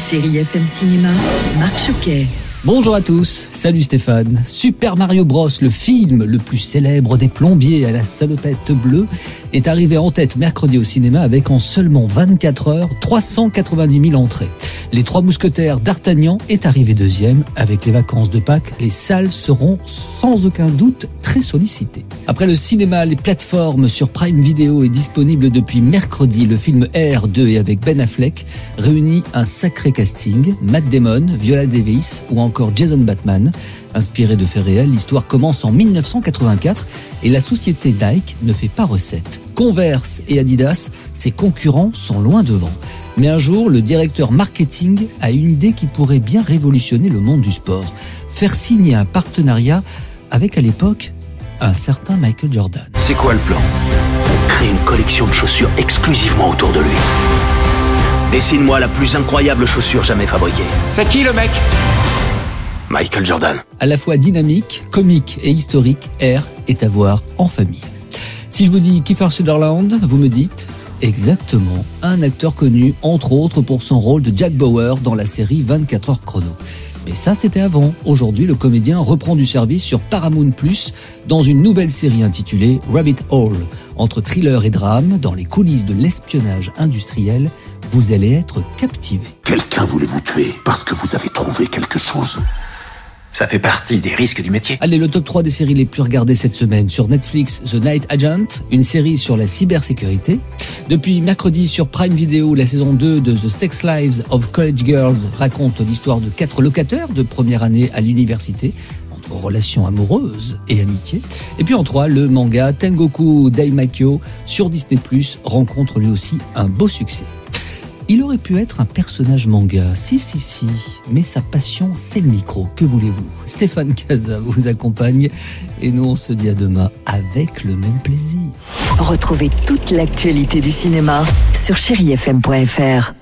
Chérie FM Cinéma, Marc Choquet. Bonjour à tous, salut Stéphane. Super Mario Bros, le film le plus célèbre des plombiers à la salopette bleue, est arrivé en tête mercredi au cinéma avec en seulement 24 heures 390 000 entrées. Les Trois Mousquetaires d'Artagnan est arrivé deuxième. Avec les vacances de Pâques, les salles seront sans aucun doute très sollicitées. Après le cinéma, les plateformes sur Prime Video est disponible depuis mercredi. Le film R2 et avec Ben Affleck réunit un sacré casting. Matt Damon, Viola Davis ou encore Jason Batman. Inspiré de faits réels, l'histoire commence en 1984 et la société Nike ne fait pas recette. Converse et Adidas, ses concurrents sont loin devant. Mais un jour, le directeur marketing a une idée qui pourrait bien révolutionner le monde du sport. Faire signer un partenariat avec à l'époque un certain Michael Jordan. C'est quoi le plan? On crée une collection de chaussures exclusivement autour de lui. Dessine-moi la plus incroyable chaussure jamais fabriquée. C'est qui le mec? Michael Jordan. À la fois dynamique, comique et historique, R est à voir en famille. Si je vous dis Kiefer Sutherland, vous me dites exactement un acteur connu entre autres pour son rôle de Jack Bauer dans la série 24 heures chrono. Mais ça, c'était avant. Aujourd'hui, le comédien reprend du service sur Paramount Plus dans une nouvelle série intitulée Rabbit Hole. Entre thriller et drame, dans les coulisses de l'espionnage industriel, vous allez être captivé. Quelqu'un voulait vous tuer parce que vous avez trouvé quelque chose. Ça fait partie des risques du métier. Allez, le top 3 des séries les plus regardées cette semaine sur Netflix, The Night Agent, une série sur la cybersécurité. Depuis mercredi sur Prime Video, la saison 2 de The Sex Lives of College Girls raconte l'histoire de quatre locataires de première année à l'université entre relations amoureuses et amitié. Et puis en 3, le manga Tengoku Daimakyo sur Disney+, rencontre lui aussi un beau succès. Il aurait pu être un personnage manga, si si si, mais sa passion c'est le micro, que voulez-vous? Stéphane Casa vous accompagne. Et nous on se dit à demain avec le même plaisir. Retrouvez toute l'actualité du cinéma sur chérifm.fr.